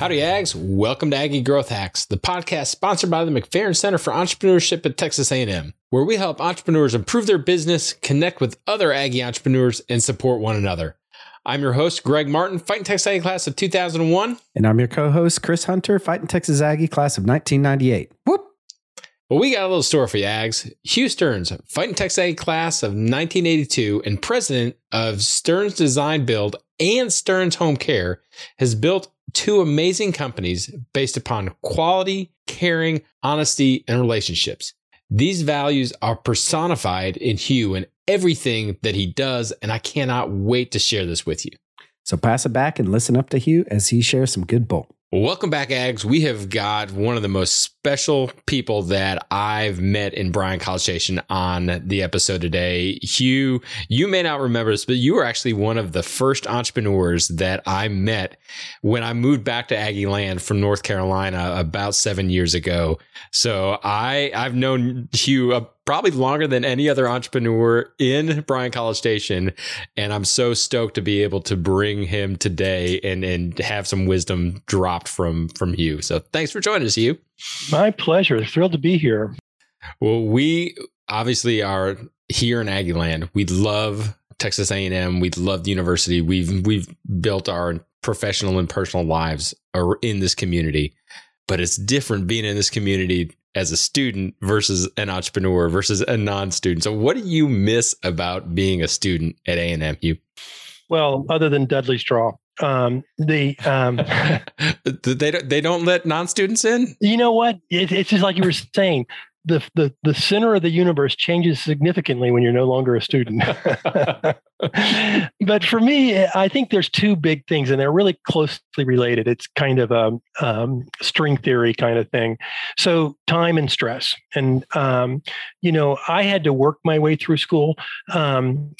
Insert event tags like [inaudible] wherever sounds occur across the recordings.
Howdy, Ags. Welcome to Aggie Growth Hacks, the podcast sponsored by the McFerrin Center for Entrepreneurship at Texas A&M, where we help entrepreneurs improve their business, connect with other Aggie entrepreneurs, and support one another. I'm your host, Greg Martin, Fighting Texas Aggie class of 2001. And I'm your co-host, Chris Hunter, Fighting Texas Aggie class of 1998. Whoop! Well, we got a little story for you, Ags. Hugh Stearns, Fighting Texas class of 1982 and president of Stearns Design Build and Stearns Home Care, has built two amazing companies based upon quality, caring, honesty, and relationships. These values are personified in Hugh and everything that he does, and I cannot wait to share this with you. So pass it back and listen up to Hugh as he shares some good bull. Welcome back, Ags. We have got one of the most special people that I've met in Bryan College Station on the episode today. Hugh, you may not remember this, but you were actually one of the first entrepreneurs that I met when I moved back to Aggie Land from North Carolina about seven years ago. So I I've known Hugh probably longer than any other entrepreneur in Bryan College Station, and I'm so stoked to be able to bring him today and and have some wisdom dropped from from Hugh. So thanks for joining us, Hugh. My pleasure. Thrilled to be here. Well, we obviously are here in Aggie Land. We love Texas A&M. We love the university. We've we've built our professional and personal lives in this community but it's different being in this community as a student versus an entrepreneur versus a non-student. So what do you miss about being a student at A&M? You well, other than Dudley's Draw, um, the um, [laughs] they don't, they don't let non-students in. You know what? It, it's just like you were saying the, the the center of the universe changes significantly when you're no longer a student. [laughs] [laughs] but for me, I think there's two big things, and they're really closely related. It's kind of a um, string theory kind of thing. So time and stress, and um, you know, I had to work my way through school. Um,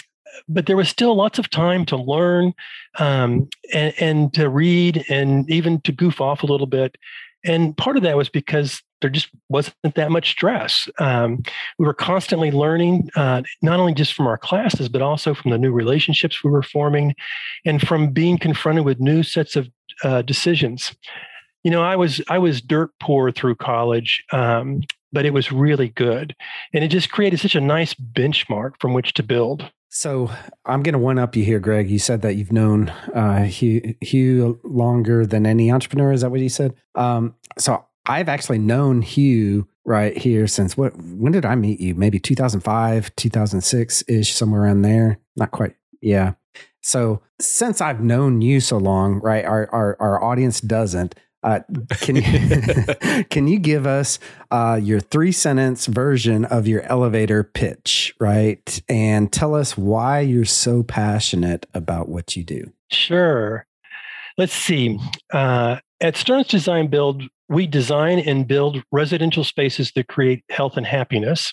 but there was still lots of time to learn um, and, and to read and even to goof off a little bit. And part of that was because there just wasn't that much stress. Um, we were constantly learning, uh, not only just from our classes, but also from the new relationships we were forming and from being confronted with new sets of uh, decisions. You know, I was I was dirt poor through college, um, but it was really good, and it just created such a nice benchmark from which to build. So I'm going to one up you here, Greg. You said that you've known uh, Hugh, Hugh longer than any entrepreneur. Is that what you said? Um, so I've actually known Hugh right here since what? When did I meet you? Maybe 2005, 2006 ish, somewhere around there. Not quite. Yeah. So since I've known you so long, right? Our our, our audience doesn't. Uh, can you [laughs] [laughs] can you give us uh, your three sentence version of your elevator pitch, right? And tell us why you're so passionate about what you do. Sure. Let's see. Uh, at Stearns Design Build, we design and build residential spaces that create health and happiness.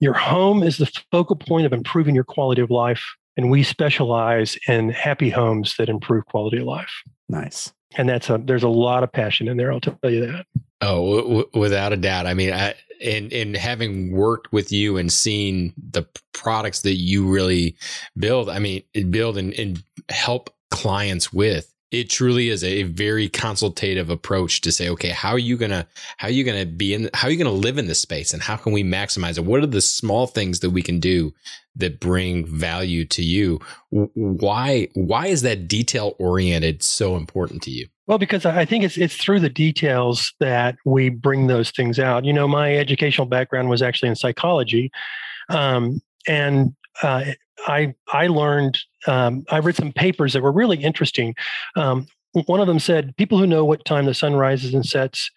Your home is the focal point of improving your quality of life, and we specialize in happy homes that improve quality of life. Nice. And that's a there's a lot of passion in there. I'll tell you that. Oh, w- without a doubt. I mean, I, in in having worked with you and seen the products that you really build, I mean, build and, and help clients with it truly is a very consultative approach to say, okay, how are you gonna how are you gonna be in how are you gonna live in this space and how can we maximize it? What are the small things that we can do that bring value to you? Why why is that detail oriented so important to you? Well, because I think it's it's through the details that we bring those things out. You know, my educational background was actually in psychology, um, and uh, I I learned um, I read some papers that were really interesting. Um, one of them said people who know what time the sun rises and sets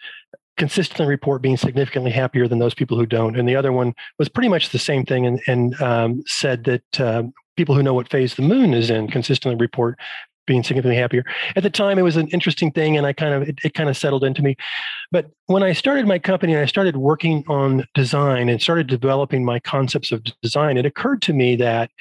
consistently report being significantly happier than those people who don't. And the other one was pretty much the same thing and, and um, said that uh, people who know what phase the moon is in consistently report being significantly happier. At the time, it was an interesting thing, and I kind of it, it, kind of settled into me. But when I started my company and I started working on design and started developing my concepts of design, it occurred to me that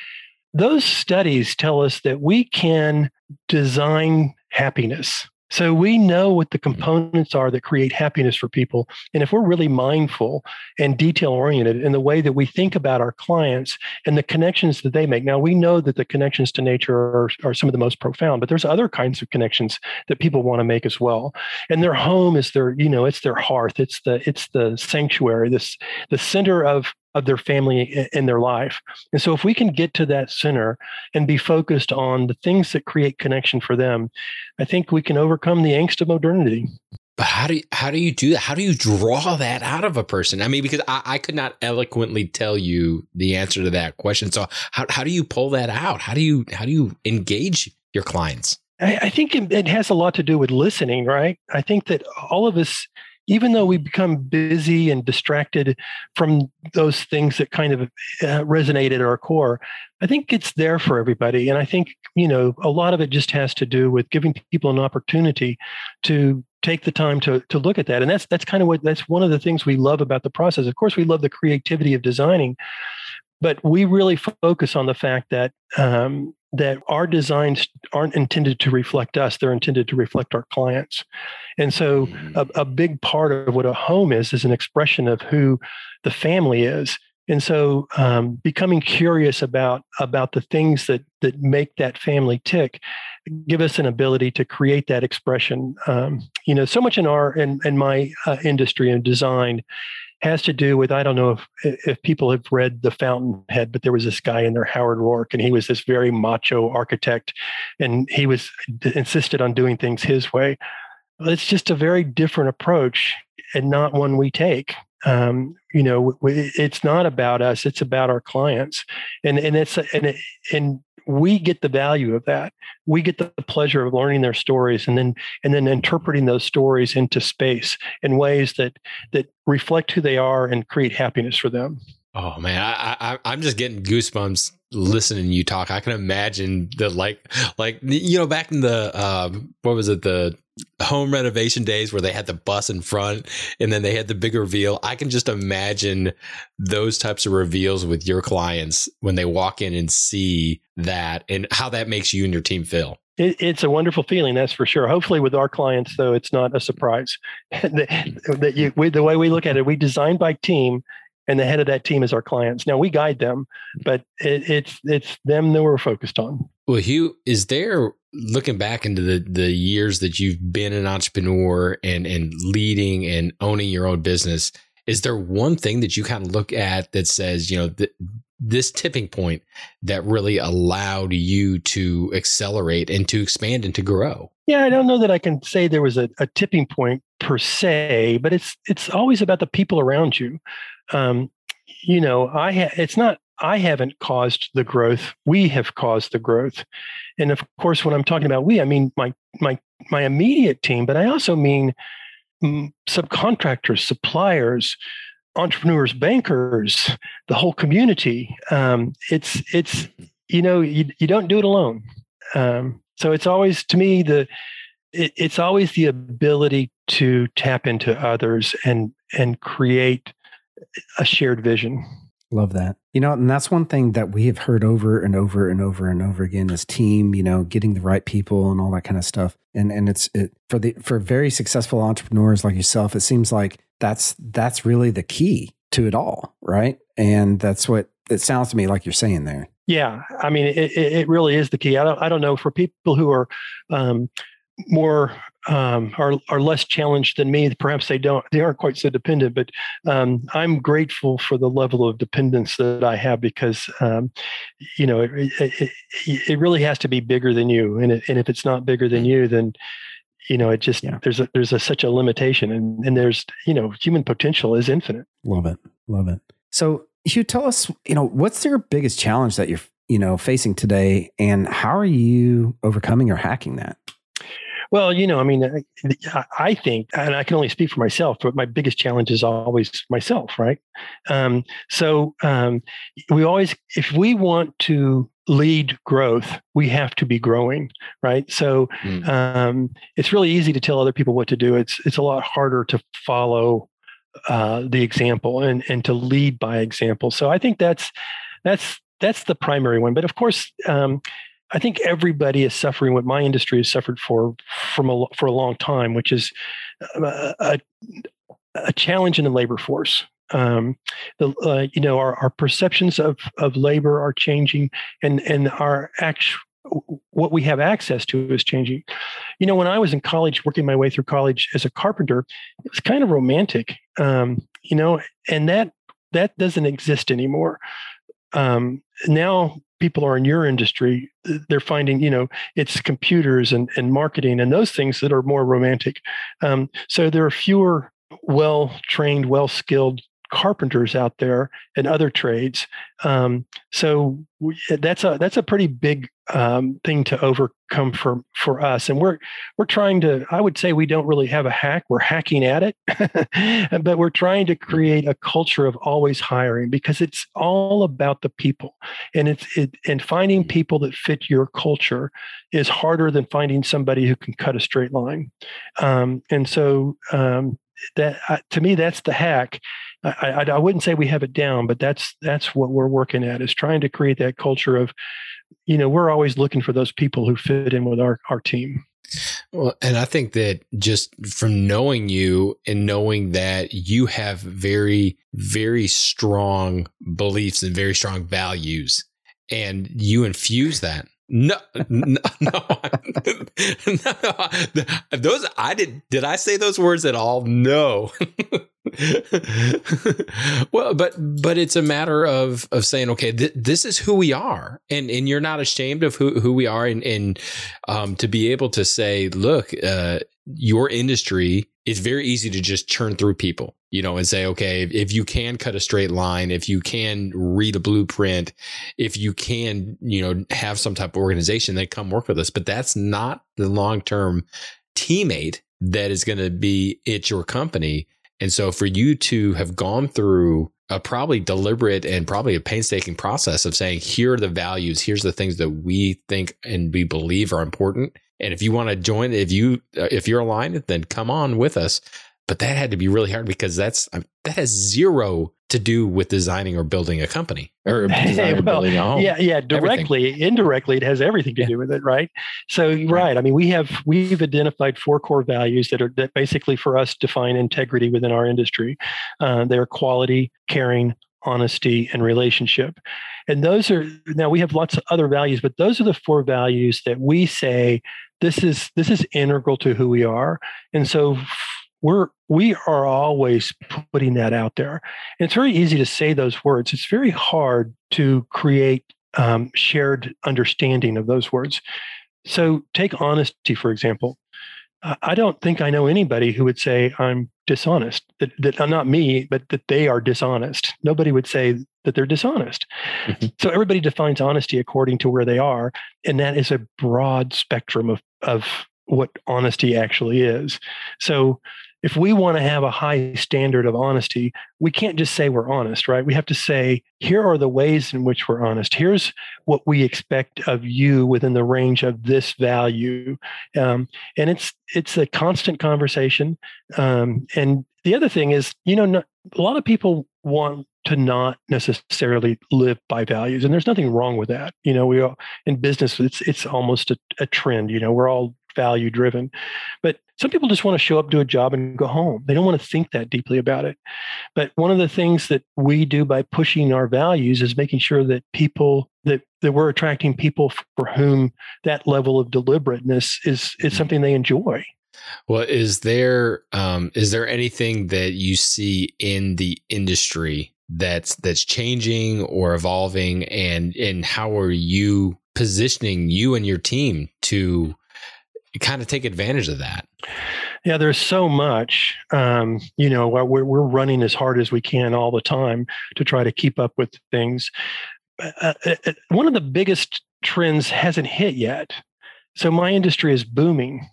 those studies tell us that we can design happiness. So we know what the mm-hmm. components are that create happiness for people. And if we're really mindful and detail oriented in the way that we think about our clients and the connections that they make. Now we know that the connections to nature are, are some of the most profound, but there's other kinds of connections that people want to make as well. And their home is their, you know, it's their hearth. It's the it's the sanctuary, this the center of of their family in their life. And so if we can get to that center and be focused on the things that create connection for them, I think we can overcome the angst of modernity. But how do you, how do you do that? How do you draw that out of a person? I mean, because I, I could not eloquently tell you the answer to that question. So how, how do you pull that out? How do you how do you engage your clients? I, I think it has a lot to do with listening, right? I think that all of us even though we become busy and distracted from those things that kind of uh, resonate at our core, I think it's there for everybody. And I think, you know, a lot of it just has to do with giving people an opportunity to take the time to, to look at that. And that's, that's kind of what, that's one of the things we love about the process. Of course, we love the creativity of designing, but we really focus on the fact that um, that our designs aren't intended to reflect us they're intended to reflect our clients. And so a, mm. a, big part of what a home is is an expression of who the family is. And so um, becoming curious about about the things that that make that family tick give us an ability to create that expression. Um, you know so much in our in, in my uh, industry and design has to do with I don't know if if people have read The Fountainhead, but there was this guy in there, Howard Roark, and he was this very macho architect, and he was insisted on doing things his way. It's just a very different approach, and not one we take. Um, you know, it's not about us; it's about our clients, and and it's and and we get the value of that. We get the pleasure of learning their stories and then and then interpreting those stories into space in ways that that reflect who they are and create happiness for them. Oh man. I, I i'm just getting goosebumps listening you talk. I can imagine the like like you know back in the um what was it? The home renovation days where they had the bus in front and then they had the big reveal. I can just imagine those types of reveals with your clients when they walk in and see that and how that makes you and your team feel. It, it's a wonderful feeling, that's for sure. Hopefully, with our clients, though, it's not a surprise [laughs] that, that you, we, the way we look at it, we design by team, and the head of that team is our clients. Now we guide them, but it, it's it's them that we're focused on. Well, Hugh, is there looking back into the the years that you've been an entrepreneur and and leading and owning your own business? Is there one thing that you kind of look at that says, you know, th- this tipping point that really allowed you to accelerate and to expand and to grow? Yeah, I don't know that I can say there was a, a tipping point per se, but it's it's always about the people around you. Um, you know, I ha- it's not I haven't caused the growth. We have caused the growth. And of course, when I'm talking about we, I mean my my my immediate team, but I also mean subcontractors, suppliers, entrepreneurs, bankers, the whole community. Um, it's it's you know you, you don't do it alone. Um, so it's always to me the it, it's always the ability to tap into others and and create a shared vision. Love that. You know, and that's one thing that we have heard over and over and over and over again as team, you know, getting the right people and all that kind of stuff. And and it's it for the for very successful entrepreneurs like yourself, it seems like that's that's really the key to it all, right? And that's what it sounds to me like you're saying there. Yeah, I mean, it, it really is the key. I don't, I don't know for people who are um, more um, are are less challenged than me. Perhaps they don't they aren't quite so dependent, but um, I'm grateful for the level of dependence that I have because um, you know it, it, it, really has to be bigger than you, and it, and if it's not bigger than you, then you know it just yeah. there's a there's a, such a limitation, and and there's you know human potential is infinite. Love it, love it. So you tell us, you know, what's your biggest challenge that you're you know facing today, and how are you overcoming or hacking that? Well, you know, I mean, I think, and I can only speak for myself, but my biggest challenge is always myself, right? Um, so um, we always, if we want to lead growth, we have to be growing, right? So mm. um, it's really easy to tell other people what to do. It's it's a lot harder to follow uh, the example and and to lead by example. So I think that's that's that's the primary one. But of course, um, I think everybody is suffering what my industry has suffered for from a, for a long time, which is a, a, a challenge in the labor force. Um, the uh, you know our, our perceptions of of labor are changing, and and our actual what we have access to is changing. You know, when I was in college, working my way through college as a carpenter, it was kind of romantic. Um, you know, and that that doesn't exist anymore. Um, now people are in your industry they're finding you know it's computers and, and marketing and those things that are more romantic. Um, so there are fewer well trained well skilled carpenters out there and other trades. Um, so we, that's a that's a pretty big um, thing to overcome for for us. And we're we're trying to. I would say we don't really have a hack. We're hacking at it, [laughs] but we're trying to create a culture of always hiring because it's all about the people. And it's it, and finding people that fit your culture is harder than finding somebody who can cut a straight line. Um, and so um, that uh, to me that's the hack I, I, I, wouldn't say we have it down but that's that's what we're working at is trying to create that culture of you know we're always looking for those people who fit in with our our team well, and I think that just from knowing you and knowing that you have very, very strong beliefs and very strong values, and you infuse that no, [laughs] no, [laughs] no, no, Those I did. Did I say those words at all? No. [laughs] [laughs] well, but but it's a matter of of saying, okay, th- this is who we are, and and you're not ashamed of who who we are, and and um, to be able to say, look, uh, your industry it's very easy to just churn through people, you know, and say, okay, if you can cut a straight line, if you can read a blueprint, if you can, you know, have some type of organization, then come work with us. But that's not the long term teammate that is going to be at your company. And so for you to have gone through a probably deliberate and probably a painstaking process of saying, here are the values, here's the things that we think and we believe are important and if you want to join, if you if you're aligned, then come on with us. But that had to be really hard because that's that has zero to do with designing or building a company or [laughs] well, building a home. Yeah, yeah, directly, everything. indirectly, it has everything to yeah. do with it, right? So, right. right. I mean, we have we've identified four core values that are that basically for us define integrity within our industry. Uh, they're quality, caring, honesty, and relationship. And those are now we have lots of other values, but those are the four values that we say this is this is integral to who we are and so we're we are always putting that out there. And it's very easy to say those words. It's very hard to create um, shared understanding of those words. So take honesty for example. I don't think i know anybody who would say i'm dishonest that, that uh, not me but that they are dishonest. Nobody would say that they're dishonest. Mm-hmm. so everybody defines honesty according to where they are and that is a broad spectrum of of what honesty actually is. So if we want to have a high standard of honesty we can't just say we're honest right? We have to say here are the ways in which we're honest. Here's what we expect of you within the range of this value. Um, and it's it's a constant conversation. Um, and the other thing is you know not, a lot of people want to not necessarily live by values and there's nothing wrong with that. You know we are in business it's it's almost a, a trend you know? We're all value driven but some people just want to show up do a job and go home. They don't want to think that deeply about it. But one of the things that we do by pushing our values is making sure that people that that we're attracting people for whom that level of deliberateness is is mm-hmm. something they enjoy. Well, is there um, is there anything that you see in the industry that's that's changing or evolving, and and how are you positioning you and your team to kind of take advantage of that? Yeah, there's so much. Um, you know, we're we're running as hard as we can all the time to try to keep up with things. Uh, uh, uh one of the biggest trends hasn't hit yet. So my industry is booming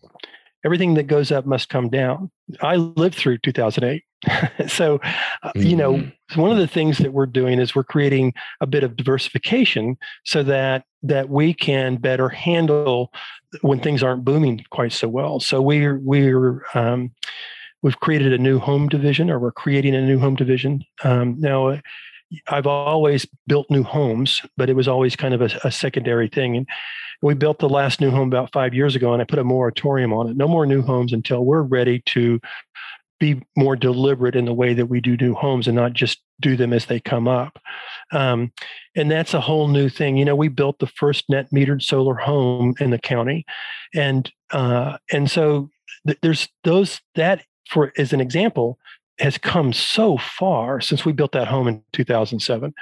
everything that goes up must come down. I lived through 2008. [laughs] so, mm-hmm. you know, mm-hmm. one of the things that we're doing is we're creating a bit of diversification so that that we can better handle when things aren't booming quite so well. So we're we're um, we've created a new home division, or we're creating a new home division um, now I've always built new homes, but it was always kind of a, a secondary thing. And we built the last new home about five years ago, and I put a moratorium on it. No more new homes until we're ready to be more deliberate in the way that we do new homes and not just do them as they come up. Um, and that's a whole new thing. You know, we built the first net metered solar home in the county, and uh, and so th- there's those that for as an example has come so far since we built that home in 2007.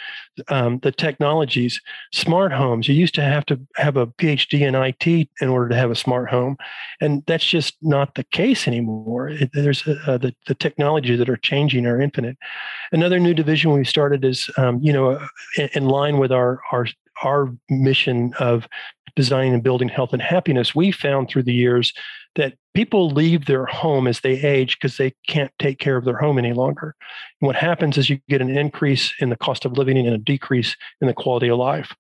Um, the technologies, smart homes, you used to have to have a PhD in IT in order to have a smart home. And that's just not the case anymore. It, there's uh, the, the technologies that are changing are infinite. Another new division we started is, um, you know, in, in line with our, our, our mission of designing and building health and happiness, we found through the years that people leave their home as they age because they can't take care of their home any longer. And what happens is you get an increase in the cost of living and a decrease in the quality of life.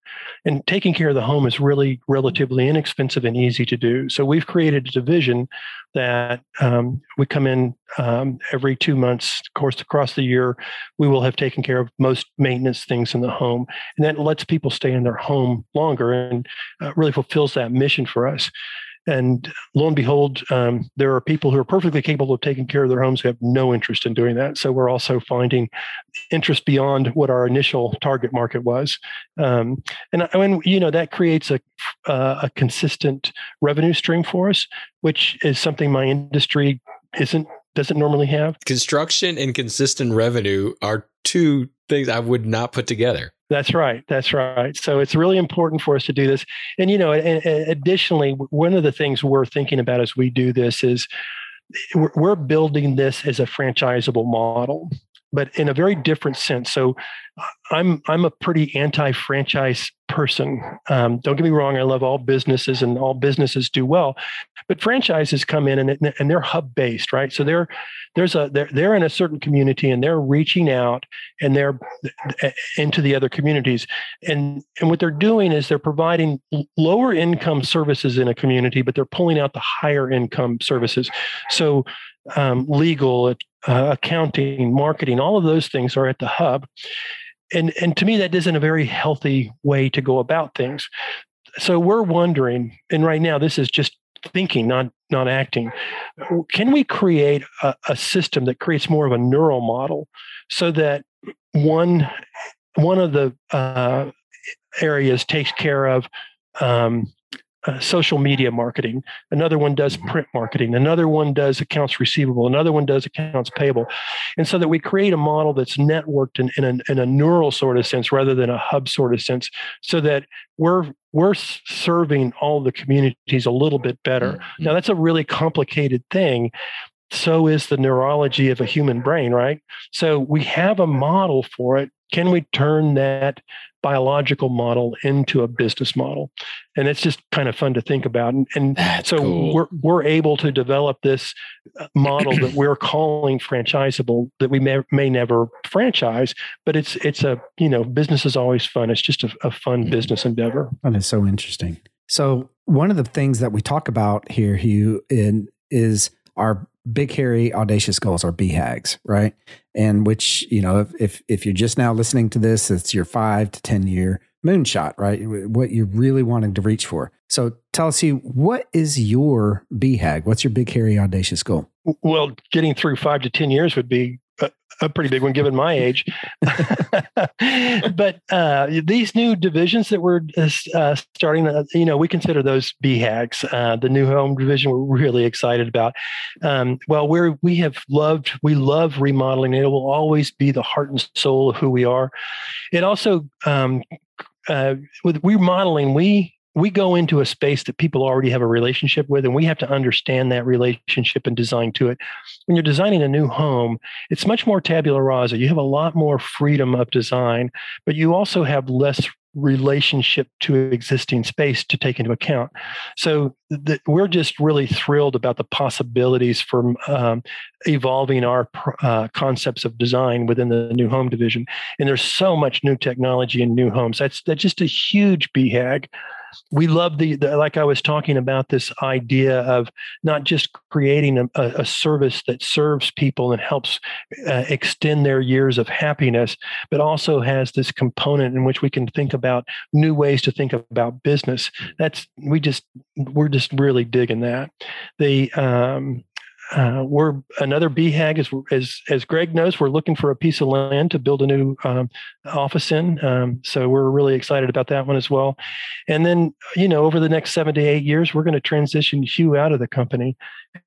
And taking care of the home is really relatively inexpensive and easy to do. So we've created a division that um, we come in um, every two months, of course, across the year. We will have taken care of most maintenance things in the home, and that lets people stay in their home longer and uh, really fulfills that mission for us. And lo and behold, um, there are people who are perfectly capable of taking care of their homes who have no interest in doing that. So we're also finding interest beyond what our initial target market was. Um, and mean, you know, that creates a, uh, a consistent revenue stream for us, which is something my industry isn't doesn't normally have. Construction and consistent revenue are two things I would not put together. That's right. That's right. So it's really important for us to do this. And, you know, additionally, one of the things we're thinking about as we do this is we're building this as a franchisable model but in a very different sense. So I'm I'm a pretty anti-franchise person. Um, don't get me wrong, I love all businesses and all businesses do well, but franchises come in and, and they're hub based, right? So they're there's a they're they're in a certain community and they're reaching out and they're into the other communities, and and what they're doing is they're providing lower income services in a community, but they're pulling out the higher income services. So um, legal, uh, accounting, marketing, all of those things are at the hub. And, and to me, that isn't a very healthy way to go about things. So we're wondering, and right now this is just thinking, not not acting. Can we create a, a system that creates more of a neural model so that one one of the uh, areas takes care of um, uh, social media marketing. Another one does print marketing. Another one does accounts receivable. Another one does accounts payable. And so that we create a model that's networked in, in, a, in a neural sort of sense rather than a hub sort of sense, so that we're we're serving all the communities a little bit better. Mm-hmm. Now that's a really complicated thing. So is the neurology of a human brain, right? So we have a model for it. Can we turn that biological model into a business model? And it's just kind of fun to think about. And, and so cool. we're, we're able to develop this uh, model that we're calling franchisable that we may, may never franchise but it's it's a you know business is always fun. It's just a, a fun mm-hmm. business endeavor. That is so interesting. So one of the things that we talk about here hugh in, is our big hairy audacious goals are BHAGs, right? And which, you know, if, if if you're just now listening to this, it's your five to 10 year moonshot, right? What you're really wanting to reach for. So tell us, you what is your BHAG? What's your big hairy audacious goal? Well, getting through five to 10 years would be a pretty big one given my age. [laughs] but uh, these new divisions that we're uh, starting, uh, you know, we consider those BHAGs. Uh, the new home division we're really excited about. Um, well, we're we have loved, we love remodeling. It will always be the heart and soul of who we are. It also um, uh, with remodeling, we we go into a space that people already have a relationship with and we have to understand that relationship and design to it. When you're designing a new home it's much more tabula rasa. You have a lot more freedom of design but you also have less relationship to existing space to take into account. So the, we're just really thrilled about the possibilities for um, evolving our uh, concepts of design within the new home division. And there's so much new technology in new homes. That's that's just a huge BHAG we love the, the, like I was talking about this idea of not just creating a, a service that serves people and helps uh, extend their years of happiness, but also has this component in which we can think about new ways to think about business. That's we just we're just really digging that. The um, uh, we're another BHAG as, as as Greg knows, we're looking for a piece of land to build a new um, office in. Um, so we're really excited about that one as well. And then you know, over the next seven to eight years, we're going to transition Hugh out of the company,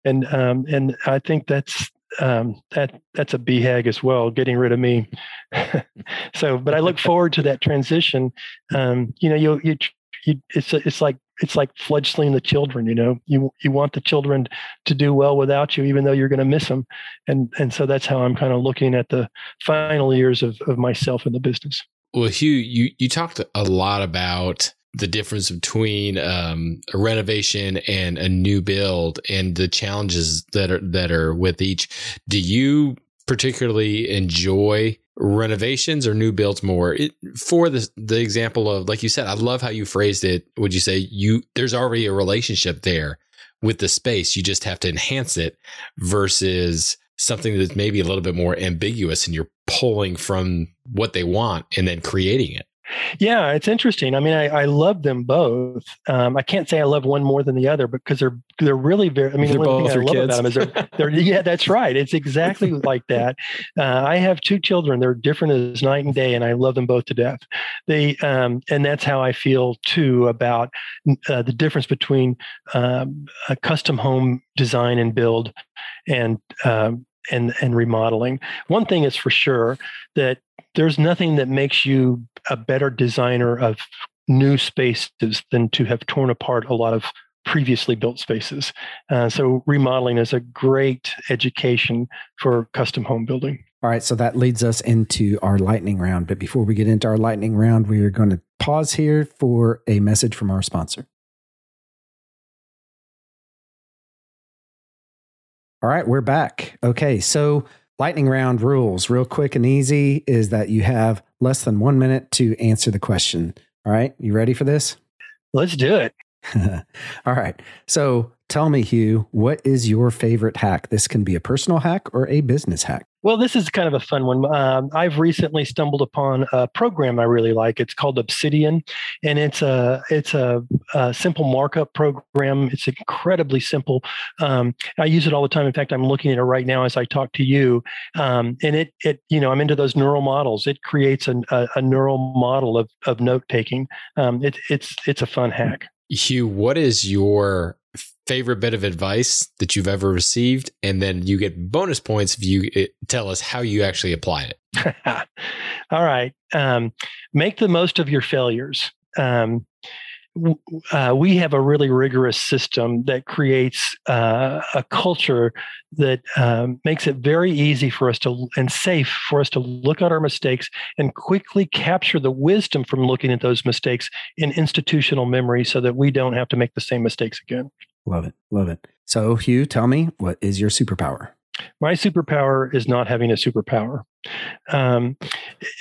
and um, and I think that's um, that that's a BHAG as well, getting rid of me. [laughs] so, but I look forward to that transition. Um, you know, you you, you it's it's like it's like fledgling the children you know? You you want the children to do well without you even though you're going to miss them and and so that's how i'm kind of looking at the final years of, of myself in the business. Well hugh you you talked a lot about the difference between um, a renovation and a new build and the challenges that are that are with each. Do you particularly enjoy renovations or new builds more. It, for the the example of like you said i love how you phrased it. Would you say you there's already a relationship there with the space. You just have to enhance it versus something that's maybe a little bit more ambiguous and you're pulling from what they want and then creating it yeah, it's interesting. I mean, I, I love them both. Um, I can't say I love one more than the other because they're they're really very. I mean, they're the one thing I love kids. about them is they're, [laughs] they're yeah, that's right. It's exactly [laughs] like that. Uh, I have two children. They're different as night and day, and I love them both to death. They um, and that's how I feel too about uh, the difference between um, a custom home design and build and um, and and remodeling. One thing is for sure that there's nothing that makes you a better designer of new spaces than to have torn apart a lot of previously built spaces. Uh, so remodeling is a great education for custom home building. All right, so that leads us into our lightning round. But before we get into our lightning round, we are going to pause here for a message from our sponsor. All right, we're back. Okay, so lightning round rules, real quick and easy, is that you have less than one minute to answer the question. All right, you ready for this? Let's do it. [laughs] All right. So tell me, Hugh, what is your favorite hack? This can be a personal hack or a business hack. Well, this is kind of a fun one. Um, I've recently stumbled upon a program I really like. It's called Obsidian, and it's a it's a, a simple markup program. It's incredibly simple. Um, I use it all the time. In fact, I'm looking at it right now as I talk to you. Um, and it it you know I'm into those neural models. It creates a, a, a neural model of of note taking. Um, it, it's it's a fun hack. Hugh, what is your favorite bit of advice that you've ever received? And then you get bonus points if you eh, tell us how you actually apply it. [laughs] All right. Um, make the most of your failures. Um, uh, we have a really rigorous system that creates uh, a culture that um, makes it very easy for us to and safe for us to look at our mistakes and quickly capture the wisdom from looking at those mistakes in institutional memory so that we don't have to make the same mistakes again. Love it. Love it. So, Hugh, tell me, what is your superpower? My superpower is not having a superpower. Um,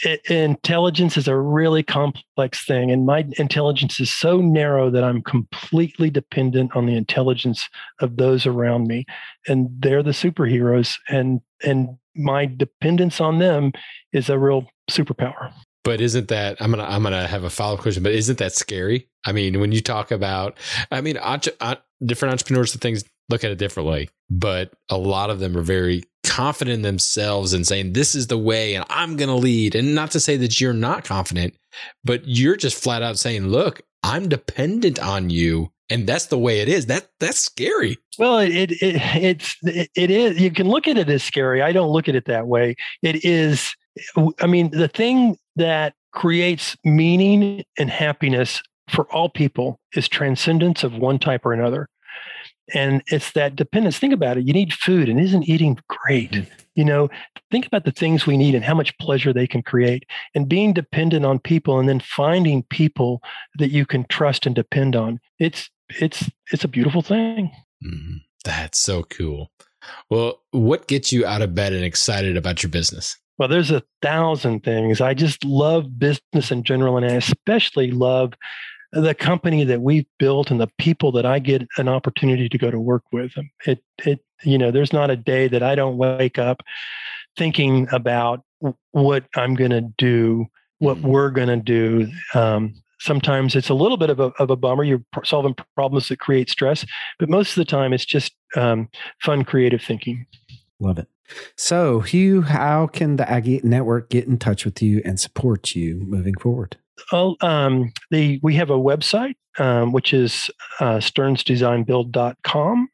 it, intelligence is a really complex thing, and my intelligence is so narrow that I'm completely dependent on the intelligence of those around me, and they're the superheroes, and and my dependence on them is a real superpower. But isn't that I'm gonna I'm gonna have a follow up question? But isn't that scary? I mean, when you talk about, I mean, uh, different entrepreneurs and things look at it differently, but a lot of them are very confident in themselves and saying, this is the way and I'm to lead. And not to say that you're not confident, but you're just flat out saying, look, I'm dependent on you. And that's the way it is. That that's scary. Well, it, it, it it's it, it is. You can look at it as scary. I don't look at it that way. It is. I mean, the thing that creates meaning and happiness for all people is transcendence of one type or another. And it's that dependence. Think about it. You need food, and isn't eating great? Mm-hmm. You know, think about the things we need and how much pleasure they can create. And being dependent on people and then finding people that you can trust and depend on. It's it's it's a beautiful thing. Mm-hmm. That's so cool. Well, what gets you out of bed and excited about your business? Well, there's a thousand things. I just love business in general, and I especially love the company that we've built and the people that I get an opportunity to go to work with. It it you know, there's not a day that I don't wake up thinking about what I'm going to do, what mm-hmm. we're going to do. Um, sometimes it's a little bit of a, of a bummer. You're solving problems that create stress, but most of the time it's just um, fun, creative thinking. Love it. So, Hugh, how can the Aggie Network get in touch with you and support you moving forward? Oh, um, the we have a website um, which is uh, stearnsdesignbuild.com,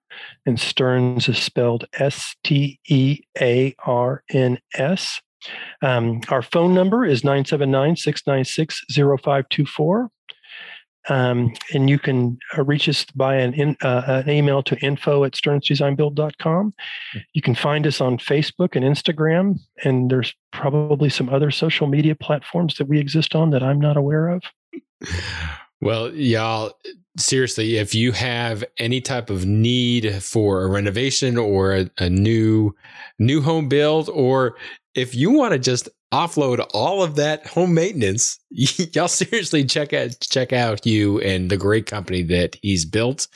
and Stearns is spelled S T E A R N S. Um, our phone number is 979 696 0524. Um, and you can uh, reach us by an, in, uh, an email to info at stearnsdesignbuild.com. Hmm. You can find us on Facebook and Instagram, and there's probably some other social media platforms that we exist on that I'm not aware of. Well, y'all, seriously, if you have any type of need for a renovation or a, a new new home build, or if you want to just offload all of that home maintenance, [laughs] y'all seriously check out check out Hugh and the great company that he's built.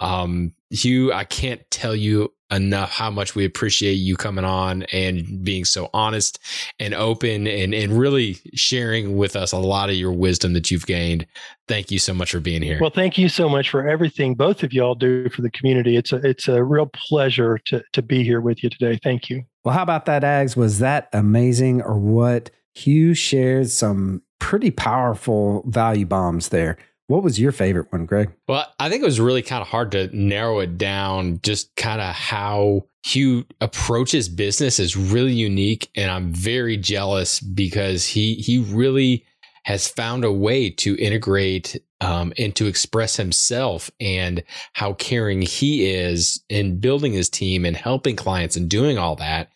Um, Hugh, I can't tell you enough how much we appreciate you coming on and being so honest and open and, and really sharing with us a lot of your wisdom that you've gained. Thank you so much for being here. Well, thank you so much for everything both of y'all do for the community. It's a it's a real pleasure to to be here with you today. Thank you. Well, how about that, Ags? Was that amazing or what? Hugh shared some pretty powerful value bombs there. What was your favorite one, Greg? Well, I think it was really kind of hard to narrow it down. Just kind of how Hugh approaches business is really unique, and I'm very jealous because he he really has found a way to integrate um, and to express himself and how caring he is in building his team and helping clients and doing all that.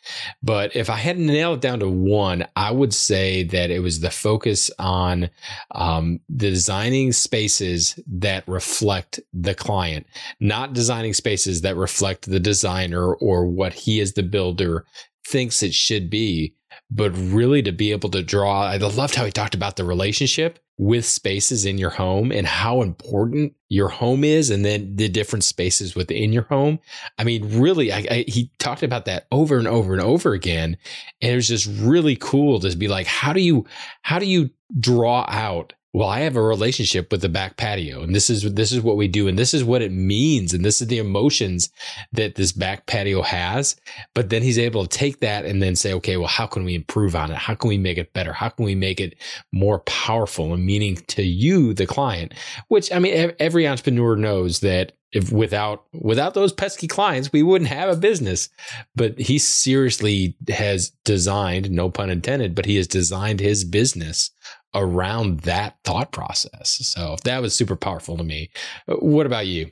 But if I had to nail it down to one, I would say that it was the focus on um, designing spaces that reflect the client, not designing spaces that reflect the designer or what he as the builder thinks it should be but really to be able to draw, I loved how he talked about the relationship with spaces in your home and how important your home is and then the different spaces within your home. I mean, really, I, I, he talked about that over and over and over again. And it was just really cool to be like, how do you, how do you draw out well i have a relationship with the back patio and this is this is what we do and this is what it means and this is the emotions that this back patio has. But then he's able to take that and then say okay well how can we improve on it? How can we make it better? How can we make it more powerful and meaning to you the client? Which i mean every entrepreneur knows that if without without those pesky clients we wouldn't have a business. But he seriously has designed no pun intended but he has designed his business around that thought process. So that was super powerful to me. Uh, what about you?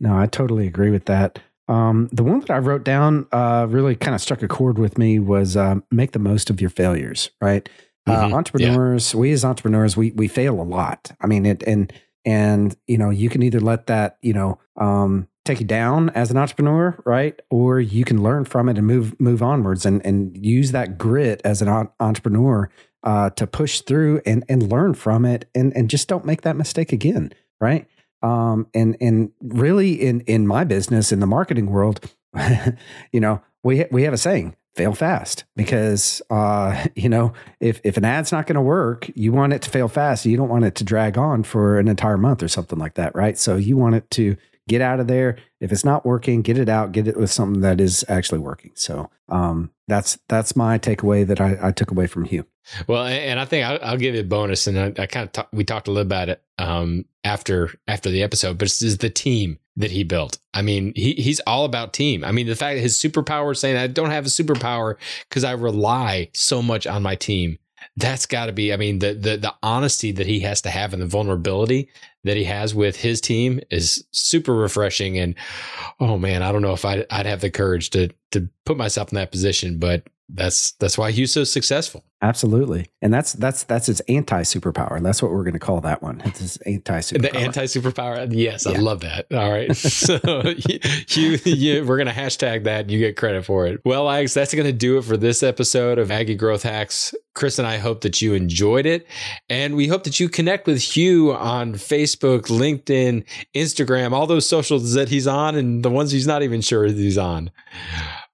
No, I totally agree with that. Um, the one that I wrote down uh, really kind of struck a chord with me was uh, make the most of your failures, right? Uh, mm-hmm. entrepreneurs, yeah. we as entrepreneurs, we we fail a lot. I mean, it and and you know you can either let that you know um, take you down as an entrepreneur, right? Or you can learn from it and move move onwards and and use that grit as an entrepreneur uh, to push through and and learn from it and and just don't make that mistake again, right? Um, and and really in in my business in the marketing world, [laughs] you know, we we have a saying: fail fast because uh, [laughs] you know if if an ad's not going to work, you want it to fail fast. You don't want it to drag on for an entire month or something like that, right? So you want it to get out of there. If it's not working, get it out, get it with something that is actually working. So um, that's that's my takeaway that I, I, took away from Hugh. Well, and I think I'll, I'll give you a bonus, and I, I kind of talk, we talked a little about it um, after after the episode, but it's the team that he built. I mean, he he's all about team. I mean, the fact that his superpower saying I don't have a superpower because I rely so much on my team that's got to be i mean the, the the honesty that he has to have and the vulnerability that he has with his team is super refreshing. And oh man i don't know if i'd, I'd have the courage to to put myself in that position but that's that's why he's so successful. Absolutely. And that's that's that's his anti superpower that's what we're going to call that one. It's his anti superpower the anti superpower yes yeah. i love that. All right. [laughs] So you, you, we're going to hashtag that you get credit for it. Well Ags that's going to do it for this episode of aggie growth hacks. Chris and I hope that you enjoyed it. And we hope that you connect with Hugh on Facebook, LinkedIn, Instagram, all those socials that he's on and the ones he's not even sure he's on.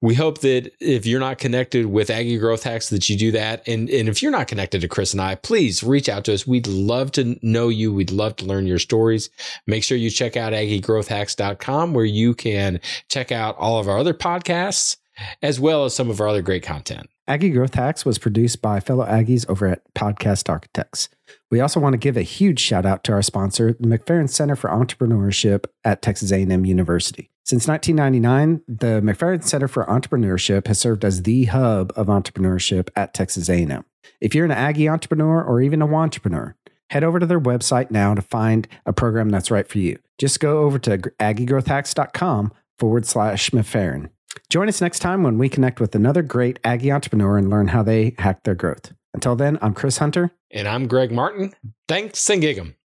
We hope that if you're not connected with Aggie Growth Hacks, that you do that. And, and if you're not connected to Chris and I, please reach out to us. We'd love to know you. We'd love to learn your stories. Make sure you check out AggieGrowthHacks.com where you can check out all of our other podcasts as well as some of our other great content. Aggie Growth Hacks was produced by fellow Aggies over at Podcast Architects. We also want to give a huge shout out to our sponsor, the McFerrin Center for Entrepreneurship at Texas A&M University. Since 1999, the McFerrin Center for Entrepreneurship has served as the hub of entrepreneurship at Texas A&M. If you're an Aggie entrepreneur or even a entrepreneur, head over to their website now to find a program that's right for you. Just go over to aggiegrowthhacks.com forward slash McFerrin. Join us next time when we connect with another great Aggie entrepreneur and learn how they hack their growth. Until then, I'm Chris Hunter. And I'm Greg Martin. Thanks and gig 'em.